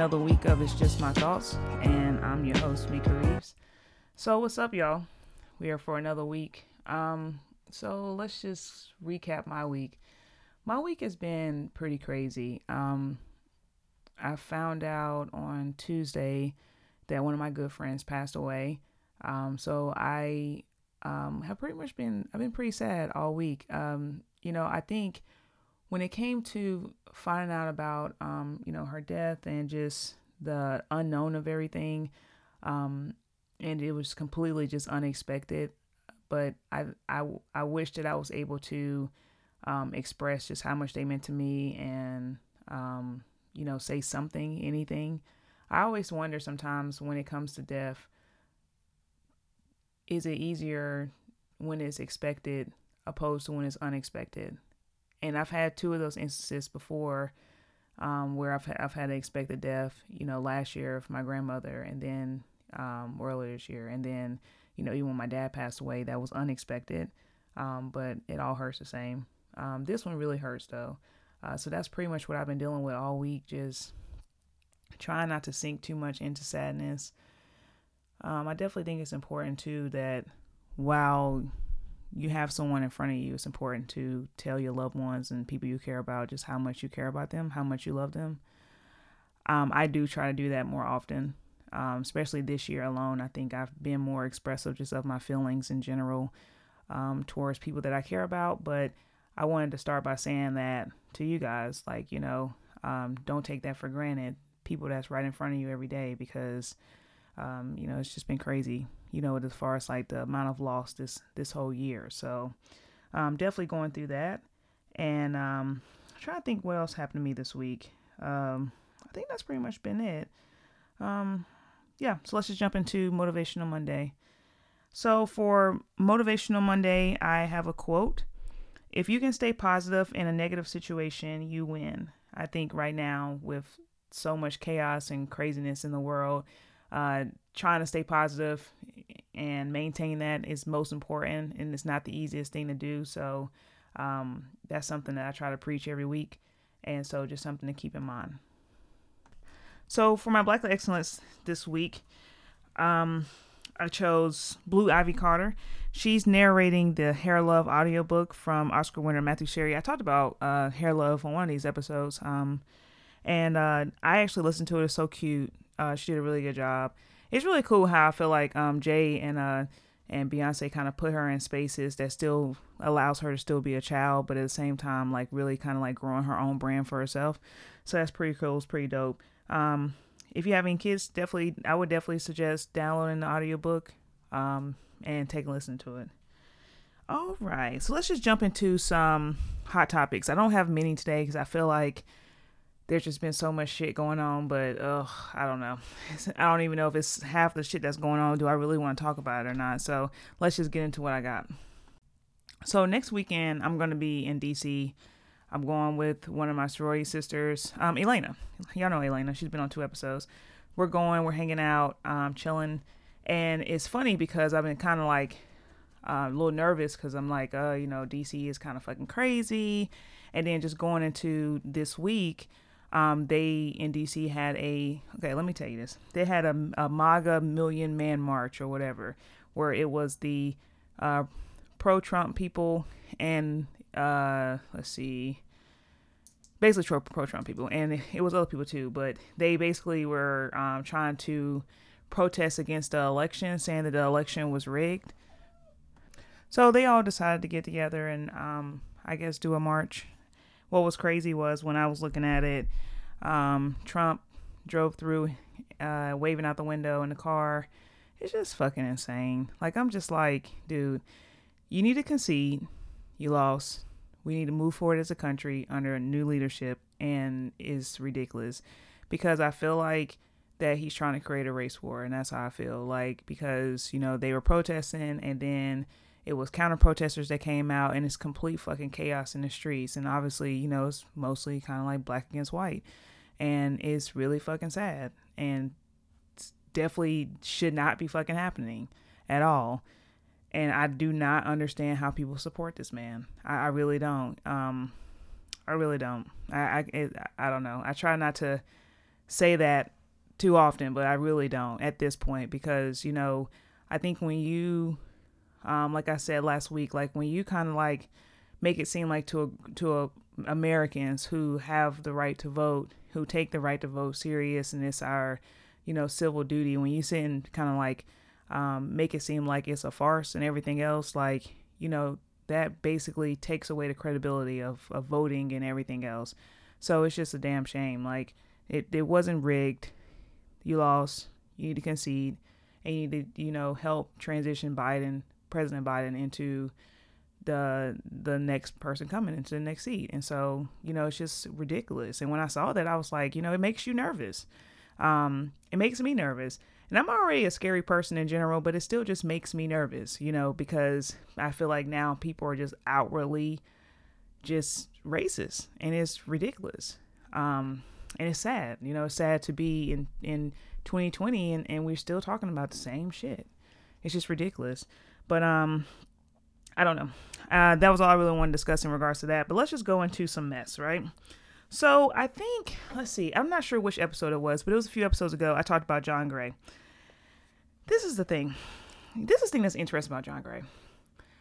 another week of It's Just My Thoughts, and I'm your host, Mika Reeves. So, what's up, y'all? We are for another week. Um, so let's just recap my week. My week has been pretty crazy. Um, I found out on Tuesday that one of my good friends passed away. Um, so I um, have pretty much been I've been pretty sad all week. Um, you know, I think when it came to finding out about um, you know her death and just the unknown of everything, um, and it was completely just unexpected. But I I I wish that I was able to um, express just how much they meant to me and um, you know say something, anything. I always wonder sometimes when it comes to death, is it easier when it's expected opposed to when it's unexpected? And I've had two of those instances before um, where I've, I've had an expected death, you know, last year of my grandmother and then um, earlier this year. And then, you know, even when my dad passed away, that was unexpected, um, but it all hurts the same. Um, this one really hurts though. Uh, so that's pretty much what I've been dealing with all week, just trying not to sink too much into sadness. Um, I definitely think it's important too that while you have someone in front of you, it's important to tell your loved ones and people you care about just how much you care about them, how much you love them. Um, I do try to do that more often, um, especially this year alone. I think I've been more expressive just of my feelings in general um, towards people that I care about. But I wanted to start by saying that to you guys, like, you know, um, don't take that for granted. People that's right in front of you every day because um, you know, it's just been crazy, you know, as far as like the amount of loss this this whole year. So um, definitely going through that. And um, I'm trying to think what else happened to me this week. Um, I think that's pretty much been it. Um, yeah, so let's just jump into Motivational Monday. So for Motivational Monday, I have a quote. If you can stay positive in a negative situation, you win. I think right now, with so much chaos and craziness in the world, uh, trying to stay positive and maintain that is most important, and it's not the easiest thing to do. So um, that's something that I try to preach every week, and so just something to keep in mind. So for my Black Excellence this week, um, I chose Blue Ivy Carter. She's narrating the Hair Love audiobook from Oscar winner Matthew Cherry. I talked about uh, Hair Love on one of these episodes. Um, and uh, I actually listened to it. It's so cute. Uh, she did a really good job. It's really cool how I feel like um, Jay and uh, and Beyonce kind of put her in spaces that still allows her to still be a child, but at the same time, like really kind of like growing her own brand for herself. So that's pretty cool. It's pretty dope. Um, if you have any kids, definitely, I would definitely suggest downloading the audiobook um, and take a listen to it. All right, so let's just jump into some hot topics. I don't have many today because I feel like there's just been so much shit going on, but ugh, I don't know. I don't even know if it's half the shit that's going on. Do I really want to talk about it or not? So let's just get into what I got. So next weekend, I'm going to be in DC. I'm going with one of my sorority sisters, um, Elena. Y'all know Elena. She's been on two episodes. We're going. We're hanging out, um, chilling, and it's funny because I've been kind of like uh, a little nervous because I'm like, uh, you know, DC is kind of fucking crazy, and then just going into this week um, they in DC had a okay. Let me tell you this. They had a, a MAGA Million Man March or whatever, where it was the uh, pro-Trump people and uh, let's see, basically pro-Trump people, and it was other people too. But they basically were um, trying to protest against the election, saying that the election was rigged. So they all decided to get together and um, I guess do a march what was crazy was when I was looking at it, um, Trump drove through, uh, waving out the window in the car. It's just fucking insane. Like, I'm just like, dude, you need to concede. You lost. We need to move forward as a country under a new leadership, and it's ridiculous because I feel like that he's trying to create a race war, and that's how I feel. Like, because, you know, they were protesting, and then it was counter protesters that came out and it's complete fucking chaos in the streets. And obviously you know it's mostly kind of like black against white. And it's really fucking sad. And definitely should not be fucking happening at all. And i do not understand how people support this man. I, I really don't. Um i really don't. I, I i don't know. I try not to say that too often, but I really don't at this point because, you know, I think when you, um, like I said last week, like when you kind of like make it seem like to a, to a, Americans who have the right to vote, who take the right to vote serious, and it's our, you know, civil duty. When you sit and kind of like um, make it seem like it's a farce and everything else, like you know, that basically takes away the credibility of, of voting and everything else. So it's just a damn shame. Like it, it wasn't rigged. You lost. You need to concede, and you need to, you know, help transition Biden, President Biden, into the the next person coming into the next seat. And so, you know, it's just ridiculous. And when I saw that, I was like, you know, it makes you nervous. Um, it makes me nervous. And I'm already a scary person in general, but it still just makes me nervous, you know, because I feel like now people are just outwardly just racist and it's ridiculous. Um, and it's sad, you know, it's sad to be in, in 2020 and, and we're still talking about the same shit. It's just ridiculous. But, um, I don't know. Uh, that was all I really want to discuss in regards to that. But let's just go into some mess, right? So I think, let's see, I'm not sure which episode it was, but it was a few episodes ago. I talked about John Gray. This is the thing. This is the thing that's interesting about John Gray.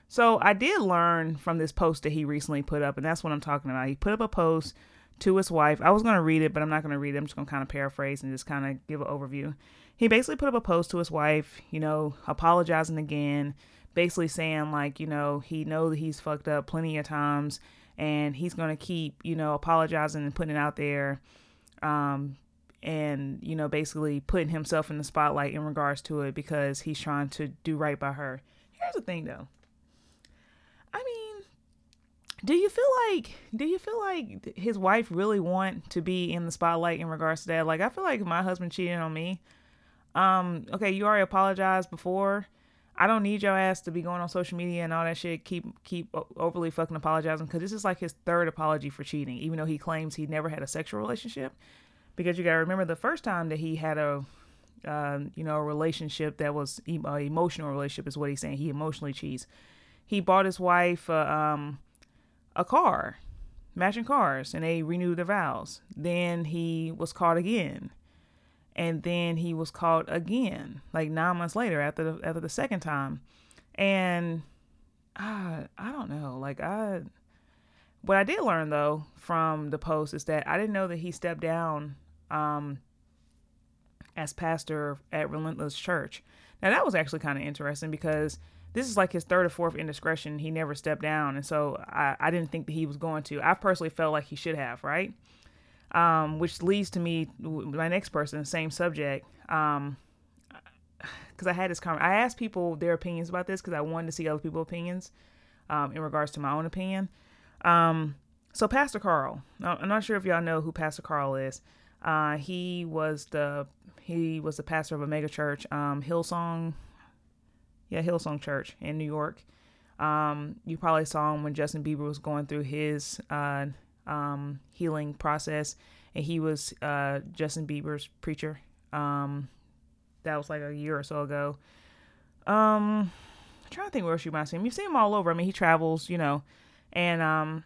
So I did learn from this post that he recently put up, and that's what I'm talking about. He put up a post to his wife. I was going to read it, but I'm not going to read it. I'm just going to kind of paraphrase and just kind of give an overview. He basically put up a post to his wife, you know, apologizing again, basically saying, like, you know, he know that he's fucked up plenty of times and he's going to keep, you know, apologizing and putting it out there. Um, and, you know, basically putting himself in the spotlight in regards to it because he's trying to do right by her. Here's the thing, though. I mean, do you feel like do you feel like his wife really want to be in the spotlight in regards to that? Like I feel like my husband cheated on me. Um, okay, you already apologized before. I don't need your ass to be going on social media and all that shit. Keep keep overly fucking apologizing because this is like his third apology for cheating, even though he claims he never had a sexual relationship. Because you gotta remember the first time that he had a, uh, you know, a relationship that was e- emotional relationship is what he's saying. He emotionally cheats. He bought his wife uh, um, a car, matching cars, and they renewed their vows. Then he was caught again, and then he was caught again, like nine months later after the after the second time, and I I don't know, like I. What I did learn though from the post is that I didn't know that he stepped down um, as pastor at Relentless Church. Now that was actually kind of interesting because this is like his third or fourth indiscretion. He never stepped down, and so I, I didn't think that he was going to. I personally felt like he should have, right? Um, which leads to me, my next person, same subject. Um, because I had this comment, I asked people their opinions about this because I wanted to see other people's opinions, um, in regards to my own opinion. Um, so Pastor Carl, I'm not sure if y'all know who Pastor Carl is. Uh, he was the he was the pastor of a mega church, um, Hillsong yeah, Hillsong Church in New York. Um, you probably saw him when Justin Bieber was going through his uh, um, healing process, and he was uh, Justin Bieber's preacher. Um, that was like a year or so ago. Um, I'm trying to think where else you might see him. You see him all over. I mean, he travels, you know, and um,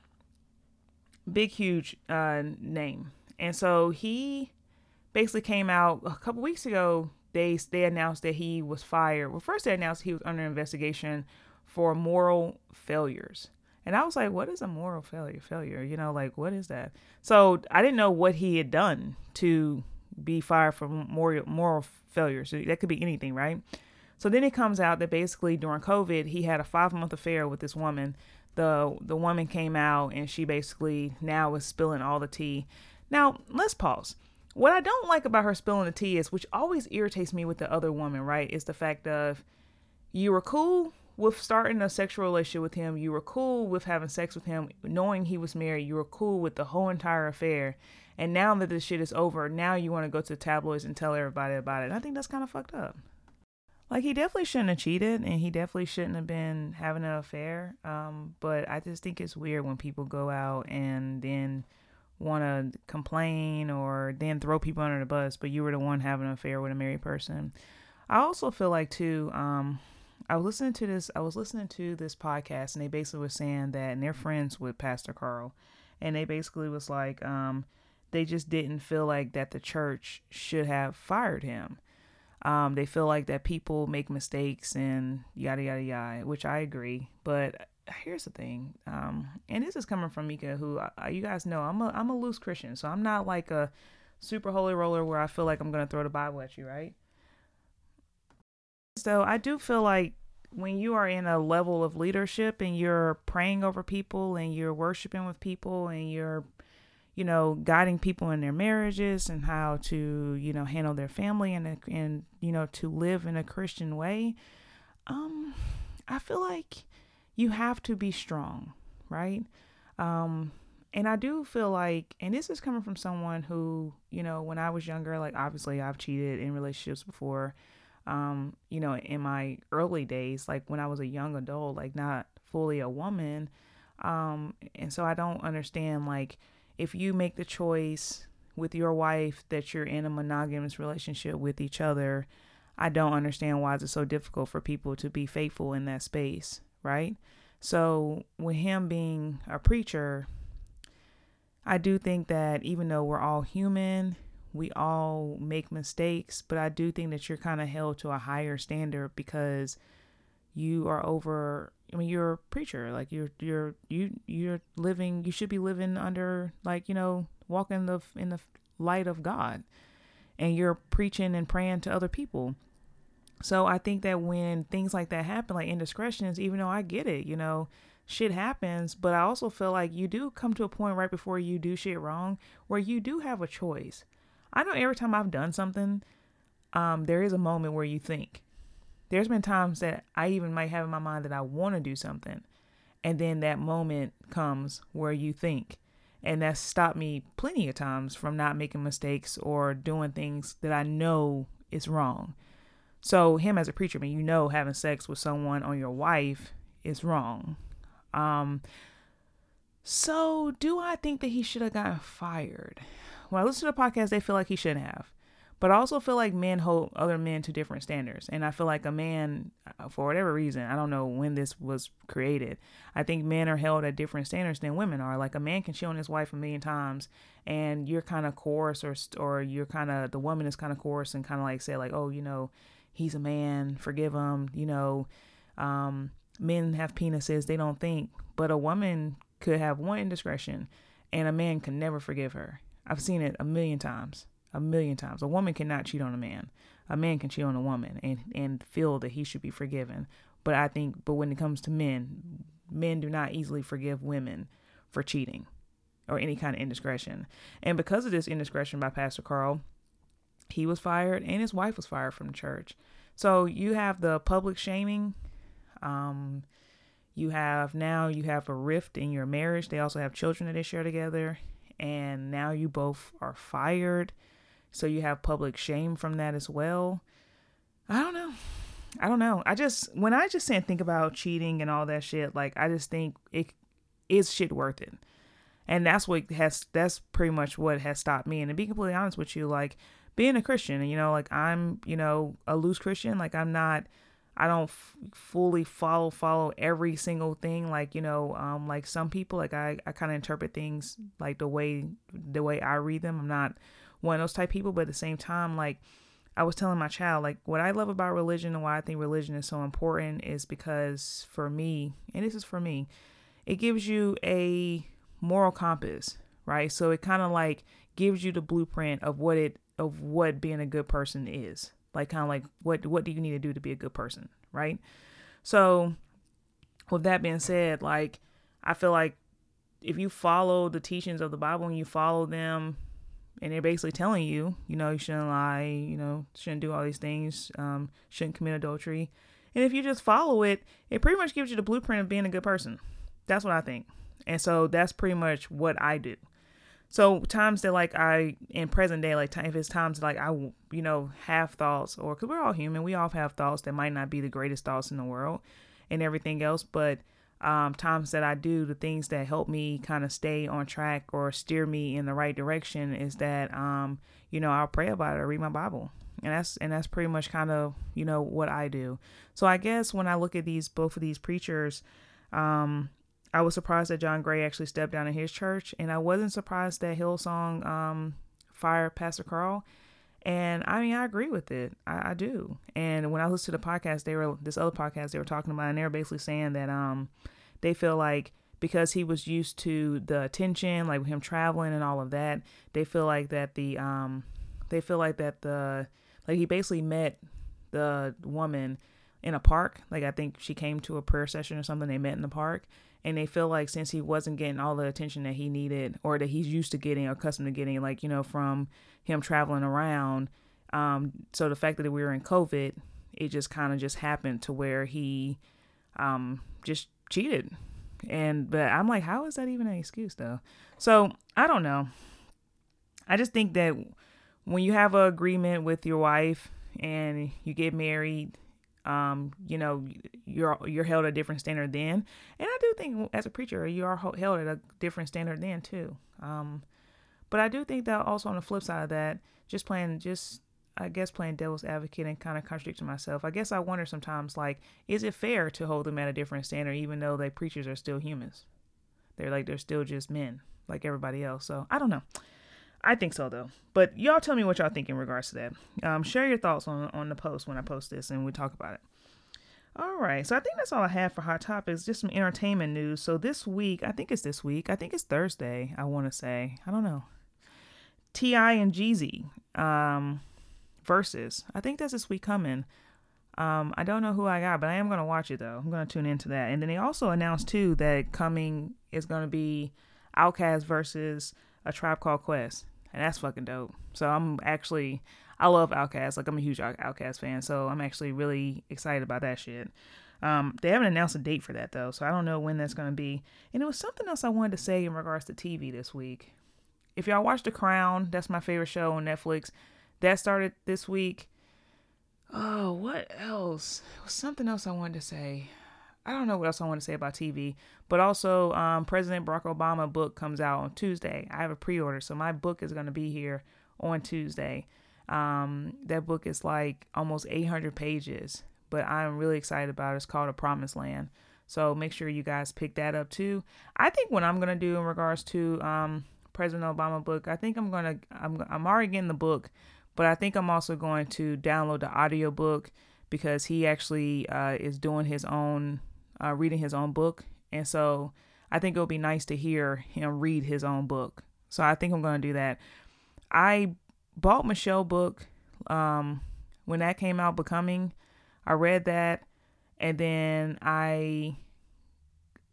big, huge uh, name. And so he basically came out a couple weeks ago they they announced that he was fired. Well, first they announced he was under investigation for moral failures. And I was like, what is a moral failure? Failure, you know, like what is that? So I didn't know what he had done to be fired for moral moral failures. So that could be anything, right? So then it comes out that basically during COVID he had a five month affair with this woman. The the woman came out and she basically now is spilling all the tea. Now let's pause. What I don't like about her spilling the tea is, which always irritates me with the other woman, right, is the fact of you were cool with starting a sexual relationship with him, you were cool with having sex with him, knowing he was married, you were cool with the whole entire affair. And now that this shit is over, now you want to go to the tabloids and tell everybody about it. And I think that's kind of fucked up. Like he definitely shouldn't have cheated, and he definitely shouldn't have been having an affair. Um, but I just think it's weird when people go out and then want to complain or then throw people under the bus, but you were the one having an affair with a married person. I also feel like too, um, I was listening to this. I was listening to this podcast, and they basically were saying that, and they're friends with Pastor Carl, and they basically was like, um, they just didn't feel like that the church should have fired him. Um, they feel like that people make mistakes and yada yada yada, which I agree. But here's the thing, um, and this is coming from Mika, who uh, you guys know I'm a I'm a loose Christian, so I'm not like a super holy roller where I feel like I'm gonna throw the Bible at you, right? So I do feel like when you are in a level of leadership and you're praying over people and you're worshiping with people and you're you know guiding people in their marriages and how to you know handle their family and and you know to live in a Christian way um I feel like you have to be strong right? Um and I do feel like and this is coming from someone who you know when I was younger like obviously I've cheated in relationships before um, you know, in my early days, like when I was a young adult, like not fully a woman. Um, and so I don't understand, like, if you make the choice with your wife that you're in a monogamous relationship with each other, I don't understand why it's so difficult for people to be faithful in that space, right? So, with him being a preacher, I do think that even though we're all human we all make mistakes, but I do think that you're kind of held to a higher standard because you are over I mean you're a preacher like you're you're you you're living you should be living under like you know walking the in the light of God and you're preaching and praying to other people. So I think that when things like that happen like indiscretions even though I get it, you know, shit happens, but I also feel like you do come to a point right before you do shit wrong where you do have a choice. I know every time I've done something, um, there is a moment where you think. There's been times that I even might have in my mind that I want to do something. And then that moment comes where you think. And that's stopped me plenty of times from not making mistakes or doing things that I know is wrong. So, him as a preacher, I mean, you know, having sex with someone on your wife is wrong. Um, so, do I think that he should have gotten fired? When I listen to the podcast, they feel like he shouldn't have. But I also feel like men hold other men to different standards. And I feel like a man, uh, for whatever reason, I don't know when this was created, I think men are held at different standards than women are. Like a man can cheat on his wife a million times and you're kind of coarse or, or you're kind of, the woman is kind of coarse and kind of like say, like, oh, you know, he's a man, forgive him, you know. Um, men have penises, they don't think. But a woman could have one indiscretion and a man can never forgive her. I've seen it a million times. A million times. A woman cannot cheat on a man. A man can cheat on a woman and, and feel that he should be forgiven. But I think, but when it comes to men, men do not easily forgive women for cheating or any kind of indiscretion. And because of this indiscretion by Pastor Carl, he was fired and his wife was fired from the church. So you have the public shaming. Um, you have now you have a rift in your marriage. They also have children that they share together and now you both are fired. So you have public shame from that as well. I don't know. I don't know. I just when I just say think about cheating and all that shit, like I just think it is shit worth it. And that's what has that's pretty much what has stopped me. And to be completely honest with you, like being a Christian, you know, like I'm, you know, a loose Christian, like I'm not I don't f- fully follow follow every single thing like you know um like some people like I I kind of interpret things like the way the way I read them. I'm not one of those type people, but at the same time like I was telling my child like what I love about religion and why I think religion is so important is because for me, and this is for me, it gives you a moral compass, right? So it kind of like gives you the blueprint of what it of what being a good person is like kind of like what what do you need to do to be a good person right? So with that being said like i feel like if you follow the teachings of the bible and you follow them and they're basically telling you you know you shouldn't lie you know shouldn't do all these things um, shouldn't commit adultery and if you just follow it it pretty much gives you the blueprint of being a good person. That's what i think. And so that's pretty much what i do so times that like I in present day, like if it's times like I you know have thoughts or because we're all human, we all have thoughts that might not be the greatest thoughts in the world and everything else, but um, times that I do the things that help me kind of stay on track or steer me in the right direction is that um, you know I'll pray about it or read my Bible and that's and that's pretty much kind of you know what I do. So I guess when I look at these both of these preachers, um, I was surprised that John Gray actually stepped down in his church, and I wasn't surprised that Hillsong um, fired Pastor Carl. And I mean, I agree with it. I, I, do. And when I listened to the podcast, they were this other podcast they were talking about, and they were basically saying that um, they feel like because he was used to the attention, like him traveling and all of that, they feel like that the um, they feel like that the like he basically met the woman in a park. Like I think she came to a prayer session or something. They met in the park, and they feel like since he wasn't getting all the attention that he needed or that he's used to getting accustomed to getting, like you know from him traveling around. Um, so the fact that we were in COVID, it just kind of just happened to where he um, just cheated. And but I'm like, how is that even an excuse though? So I don't know. I just think that when you have an agreement with your wife and you get married, um, you know, you're you're held a different standard then. And I do think as a preacher, you are held at a different standard then too. Um, but I do think that also on the flip side of that, just playing just I guess playing devil's advocate and kind of contradicting myself. I guess I wonder sometimes like, is it fair to hold them at a different standard even though they preachers are still humans? They're like they're still just men like everybody else. So I don't know. I think so though. But y'all tell me what y'all think in regards to that. Um, share your thoughts on on the post when I post this and we talk about it. All right, so I think that's all I have for hot topics. Just some entertainment news. So this week, I think it's this week. I think it's Thursday. I want to say. I don't know. T.I. and Jeezy um, versus. I think that's this week coming. Um, I don't know who I got, but I am gonna watch it though. I'm gonna tune into that. And then they also announced too that coming is gonna be Outkast versus a Tribe Called Quest and that's fucking dope. So I'm actually I love Outkast. Like I'm a huge Outkast fan, so I'm actually really excited about that shit. Um, they haven't announced a date for that though, so I don't know when that's gonna be. And it was something else I wanted to say in regards to TV this week. If y'all watch The Crown, that's my favorite show on Netflix. That started this week. Oh, what else? It was something else I wanted to say. I don't know what else I want to say about TV, but also um, President Barack Obama book comes out on Tuesday. I have a pre-order, so my book is going to be here on Tuesday. Um, that book is like almost 800 pages, but I'm really excited about it. It's called A Promised Land. So make sure you guys pick that up too. I think what I'm gonna do in regards to um, President Obama book, I think I'm gonna I'm I'm already getting the book, but I think I'm also going to download the audio book because he actually uh, is doing his own uh, reading his own book. And so I think it'll be nice to hear him read his own book. So I think I'm going to do that. I bought Michelle book um, when that came out, Becoming. I read that, and then I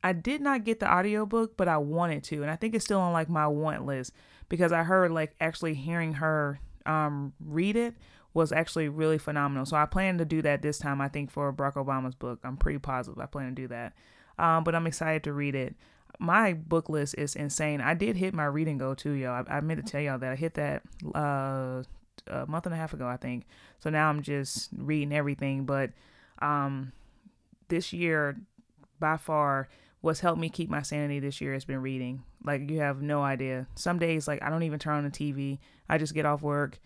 I did not get the audiobook, but I wanted to, and I think it's still on like my want list because I heard like actually hearing her um, read it was actually really phenomenal. So I plan to do that this time. I think for Barack Obama's book, I'm pretty positive I plan to do that. Um, but I'm excited to read it. My book list is insane. I did hit my reading goal too, y'all. I, I meant to tell y'all that I hit that uh, a month and a half ago, I think. So now I'm just reading everything. But um, this year, by far, what's helped me keep my sanity this year has been reading. Like you have no idea. Some days, like I don't even turn on the TV. I just get off work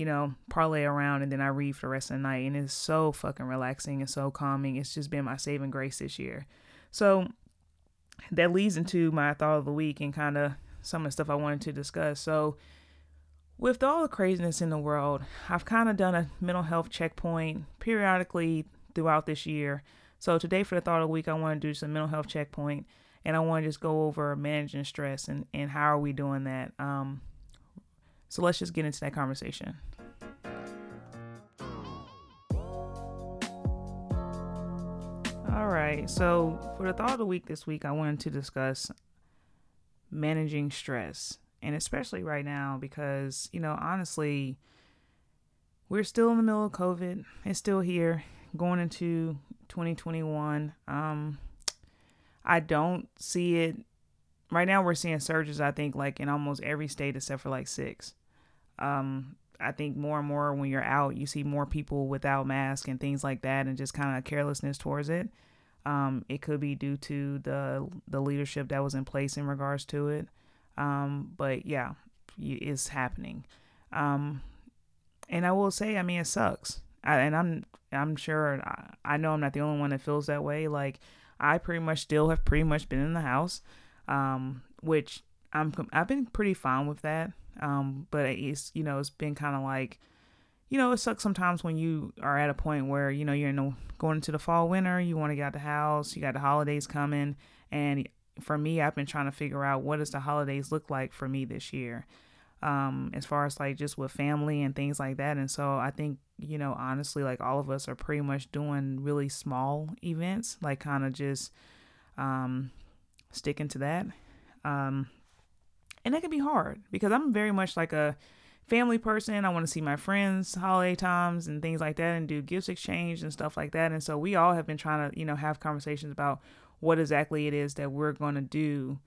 you know, parlay around and then I read for the rest of the night. And it's so fucking relaxing and so calming. It's just been my saving grace this year. So that leads into my thought of the week and kind of some of the stuff I wanted to discuss. So, with all the craziness in the world, I've kind of done a mental health checkpoint periodically throughout this year. So, today for the thought of the week, I want to do some mental health checkpoint and I want to just go over managing stress and, and how are we doing that. Um, so let's just get into that conversation. All right. So for the thought of the week this week, I wanted to discuss managing stress. And especially right now, because, you know, honestly, we're still in the middle of COVID. It's still here going into 2021. Um, I don't see it right now. We're seeing surges, I think, like in almost every state except for like six. Um, I think more and more when you're out, you see more people without masks and things like that, and just kind of carelessness towards it. Um, it could be due to the the leadership that was in place in regards to it. Um, but yeah, it's happening. Um, and I will say, I mean, it sucks. I, and I'm I'm sure I, I know I'm not the only one that feels that way. Like I pretty much still have pretty much been in the house, um, which I'm I've been pretty fine with that. Um, but it's you know it's been kind of like, you know, it sucks sometimes when you are at a point where you know you're in the, going into the fall winter, you want to get out the house, you got the holidays coming, and for me, I've been trying to figure out what does the holidays look like for me this year, um, as far as like just with family and things like that. And so I think you know honestly, like all of us are pretty much doing really small events, like kind of just um, sticking to that. Um, and that can be hard because I'm very much like a family person. I want to see my friends holiday times and things like that and do gifts exchange and stuff like that. And so we all have been trying to, you know, have conversations about what exactly it is that we're going to do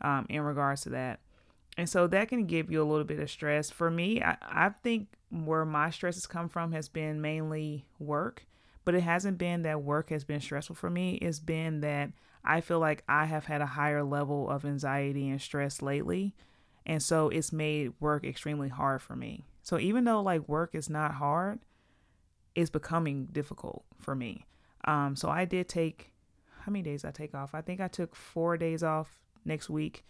um, in regards to that. And so that can give you a little bit of stress. For me, I, I think where my stress has come from has been mainly work, but it hasn't been that work has been stressful for me. It's been that I feel like I have had a higher level of anxiety and stress lately. And so it's made work extremely hard for me. So even though like work is not hard, it's becoming difficult for me. Um, so I did take how many days I take off? I think I took four days off next week,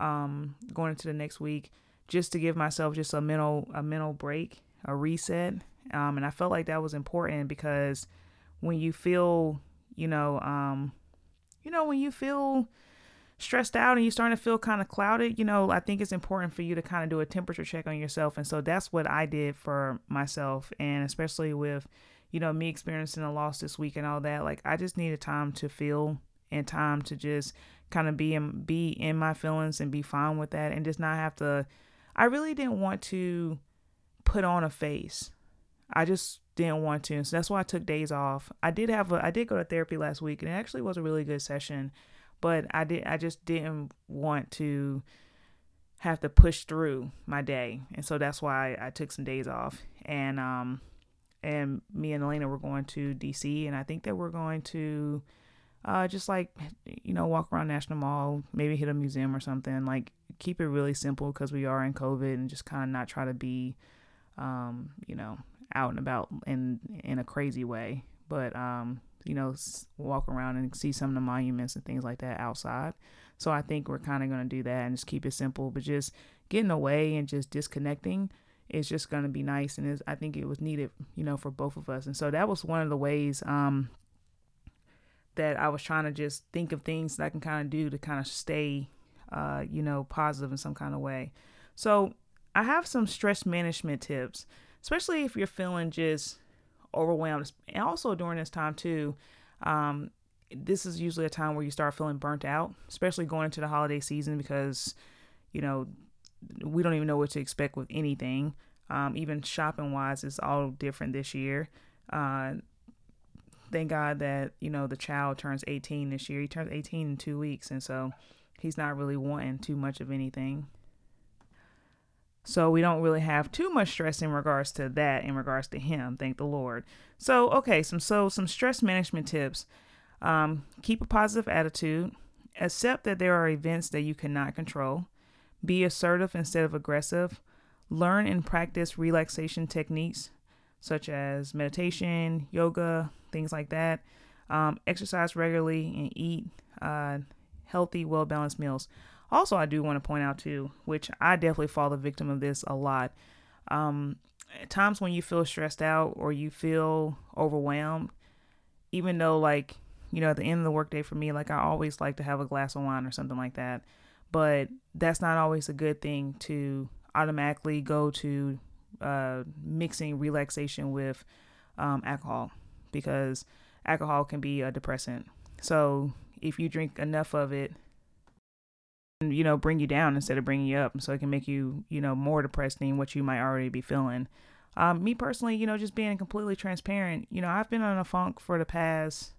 um, going into the next week, just to give myself just a mental a mental break, a reset. Um, and I felt like that was important because when you feel, you know, um, you know, when you feel stressed out and you're starting to feel kind of clouded, you know, I think it's important for you to kind of do a temperature check on yourself. And so that's what I did for myself. And especially with, you know, me experiencing a loss this week and all that, like I just needed time to feel and time to just kind of be in, be in my feelings and be fine with that and just not have to, I really didn't want to put on a face. I just didn't want to. So that's why I took days off. I did have a I did go to therapy last week and it actually was a really good session, but I did I just didn't want to have to push through my day. And so that's why I took some days off. And um and me and Elena were going to DC and I think that we're going to uh just like you know walk around National Mall, maybe hit a museum or something. Like keep it really simple because we are in COVID and just kind of not try to be um you know out and about in in a crazy way, but um, you know, walk around and see some of the monuments and things like that outside. So I think we're kind of going to do that and just keep it simple, but just getting away and just disconnecting is just going to be nice and I think it was needed, you know, for both of us. And so that was one of the ways um that I was trying to just think of things that I can kind of do to kind of stay uh, you know, positive in some kind of way. So I have some stress management tips especially if you're feeling just overwhelmed. And also during this time, too, um, this is usually a time where you start feeling burnt out, especially going into the holiday season because, you know, we don't even know what to expect with anything. Um, even shopping wise, it's all different this year. Uh, thank God that, you know, the child turns 18 this year. He turns 18 in two weeks. And so he's not really wanting too much of anything. So we don't really have too much stress in regards to that, in regards to him, thank the Lord. So, okay, some so some stress management tips. Um, keep a positive attitude. Accept that there are events that you cannot control. Be assertive instead of aggressive. Learn and practice relaxation techniques such as meditation, yoga, things like that. Um, exercise regularly and eat uh, healthy, well balanced meals. Also, I do want to point out too, which I definitely fall the victim of this a lot. Um, times when you feel stressed out or you feel overwhelmed, even though like you know at the end of the workday for me, like I always like to have a glass of wine or something like that, but that's not always a good thing to automatically go to uh, mixing relaxation with um, alcohol because alcohol can be a depressant. So if you drink enough of it you know, bring you down instead of bringing you up. So it can make you, you know, more depressed than what you might already be feeling. Um, me personally, you know, just being completely transparent, you know, I've been on a funk for the past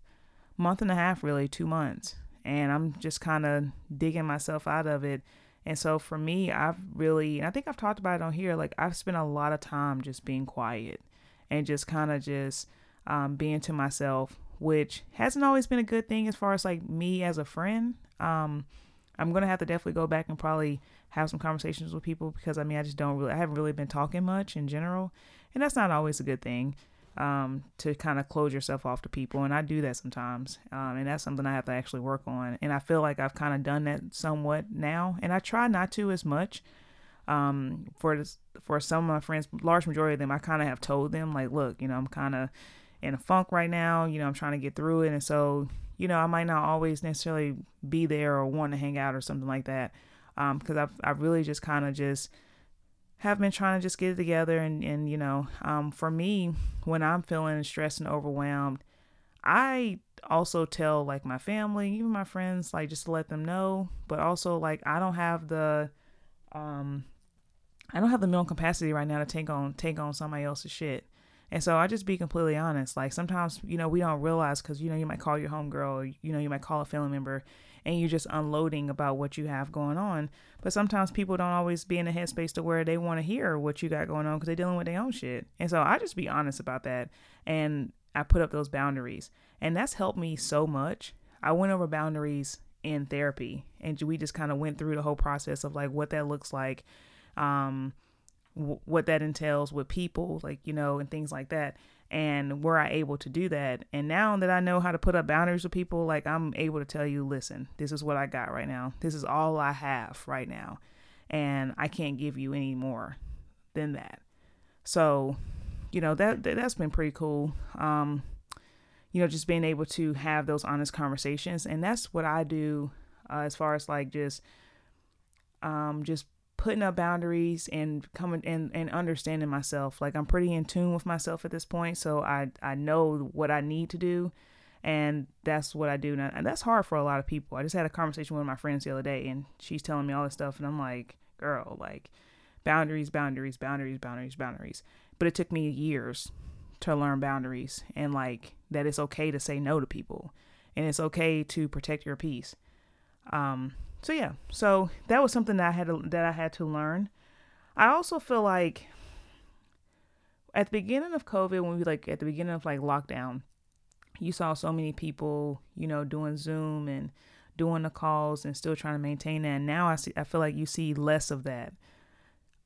month and a half, really, two months. And I'm just kind of digging myself out of it. And so for me, I've really, and I think I've talked about it on here, like I've spent a lot of time just being quiet and just kind of just um, being to myself, which hasn't always been a good thing as far as like me as a friend. Um, I'm gonna have to definitely go back and probably have some conversations with people because I mean I just don't really I haven't really been talking much in general, and that's not always a good thing. um, to kind of close yourself off to people. And I do that sometimes. Um, and that's something I have to actually work on. And I feel like I've kind of done that somewhat now. And I try not to as much. Um, for for some of my friends, large majority of them, I kind of have told them like, look, you know, I'm kind of in a funk right now. You know, I'm trying to get through it. And so, you know, I might not always necessarily be there or want to hang out or something like that. Um, cause I've, I've really just kind of just, have been trying to just get it together and and you know um, for me when i'm feeling stressed and overwhelmed i also tell like my family even my friends like just to let them know but also like i don't have the um i don't have the mental capacity right now to take on take on somebody else's shit and so I just be completely honest. Like sometimes, you know, we don't realize because, you know, you might call your homegirl you know, you might call a family member and you're just unloading about what you have going on. But sometimes people don't always be in a headspace to where they want to hear what you got going on because they're dealing with their own shit. And so I just be honest about that. And I put up those boundaries. And that's helped me so much. I went over boundaries in therapy and we just kind of went through the whole process of like what that looks like. Um, what that entails with people, like, you know, and things like that. And were I able to do that? And now that I know how to put up boundaries with people, like, I'm able to tell you, listen, this is what I got right now. This is all I have right now. And I can't give you any more than that. So, you know, that, that has been pretty cool. Um, you know, just being able to have those honest conversations. And that's what I do uh, as far as like just, um, just putting up boundaries and coming and, and understanding myself. Like I'm pretty in tune with myself at this point, so I I know what I need to do, and that's what I do now. And that's hard for a lot of people. I just had a conversation with my friends the other day, and she's telling me all this stuff, and I'm like, girl, like boundaries, boundaries, boundaries, boundaries, boundaries. But it took me years to learn boundaries and like that it's okay to say no to people, and it's okay to protect your peace. Um, so yeah, so that was something that I had to, that I had to learn. I also feel like at the beginning of COVID, when we like at the beginning of like lockdown, you saw so many people, you know, doing Zoom and doing the calls and still trying to maintain that. And now I see, I feel like you see less of that.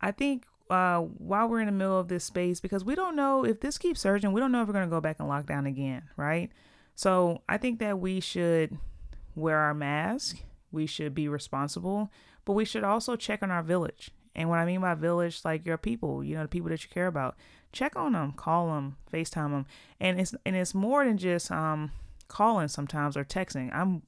I think uh, while we're in the middle of this space, because we don't know if this keeps surging, we don't know if we're going to go back and lockdown again, right? So I think that we should wear our mask we should be responsible, but we should also check on our village. And what I mean by village, like your people, you know, the people that you care about, check on them, call them, FaceTime them. And it's and it's more than just um calling sometimes or texting. I'm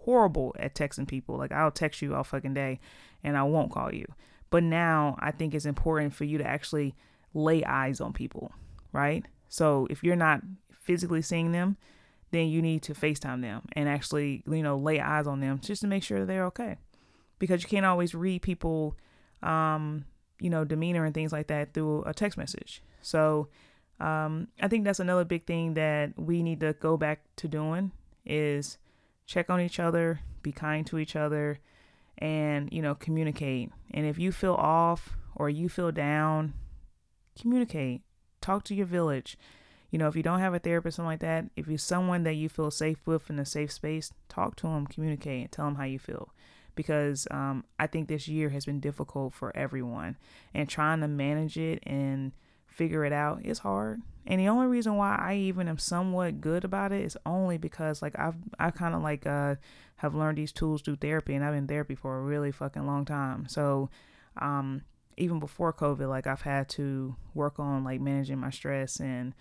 horrible at texting people. Like I'll text you all fucking day and I won't call you. But now I think it's important for you to actually lay eyes on people, right? So if you're not physically seeing them, then you need to FaceTime them and actually, you know, lay eyes on them just to make sure they're okay. Because you can't always read people, um, you know, demeanor and things like that through a text message. So um, I think that's another big thing that we need to go back to doing is check on each other, be kind to each other, and, you know, communicate. And if you feel off or you feel down, communicate. Talk to your village you know, if you don't have a therapist, or something like that, if you're someone that you feel safe with in a safe space, talk to them, communicate, and tell them how you feel. Because um, I think this year has been difficult for everyone, and trying to manage it and figure it out is hard. And the only reason why I even am somewhat good about it is only because like I've I kind of like uh have learned these tools through therapy, and I've been therapy for a really fucking long time. So um even before COVID, like I've had to work on like managing my stress and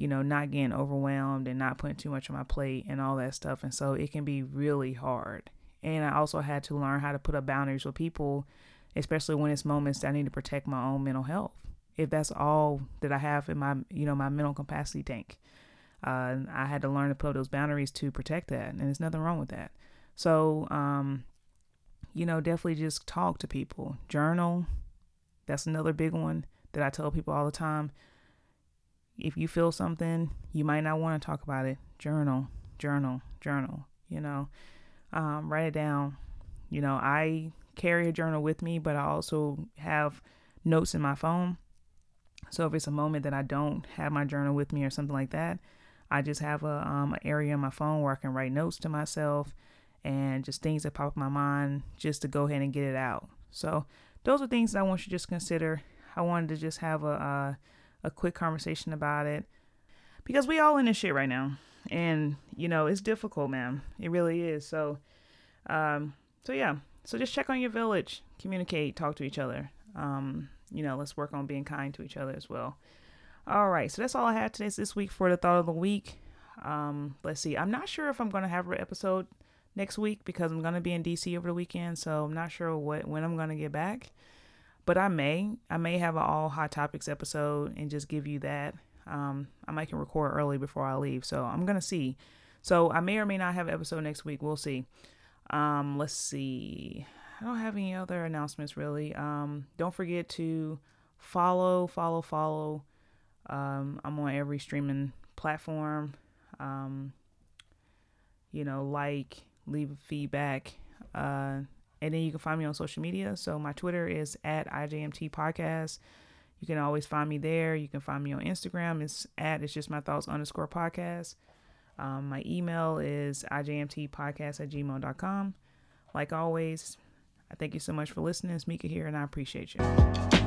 you know, not getting overwhelmed and not putting too much on my plate and all that stuff. And so it can be really hard. And I also had to learn how to put up boundaries with people, especially when it's moments I need to protect my own mental health. If that's all that I have in my, you know, my mental capacity tank, uh, I had to learn to put up those boundaries to protect that. And there's nothing wrong with that. So, um, you know, definitely just talk to people, journal. That's another big one that I tell people all the time if you feel something, you might not want to talk about it. Journal, journal, journal, you know, um, write it down. You know, I carry a journal with me, but I also have notes in my phone. So if it's a moment that I don't have my journal with me or something like that, I just have a um, an area in my phone where I can write notes to myself and just things that pop in my mind just to go ahead and get it out. So those are things that I want you to just consider. I wanted to just have a, a a quick conversation about it. because we all in this shit right now, and you know it's difficult, man. It really is. So, um, so yeah. So just check on your village, communicate, talk to each other. Um, you know, let's work on being kind to each other as well. All right, so that's all I had today this week for the thought of the week. Um, let's see. I'm not sure if I'm gonna have an episode next week because I'm gonna be in DC over the weekend, so I'm not sure what when I'm gonna get back. But I may, I may have an all hot topics episode and just give you that. Um, I might can record early before I leave, so I'm gonna see. So I may or may not have an episode next week. We'll see. Um, let's see. I don't have any other announcements really. Um, don't forget to follow, follow, follow. Um, I'm on every streaming platform. Um, you know, like, leave feedback. Uh, and then you can find me on social media. So my Twitter is at IJMT Podcast. You can always find me there. You can find me on Instagram. It's at it's just my thoughts underscore podcast. Um, my email is ijmtpodcast at gmail.com. Like always, I thank you so much for listening. It's Mika here, and I appreciate you.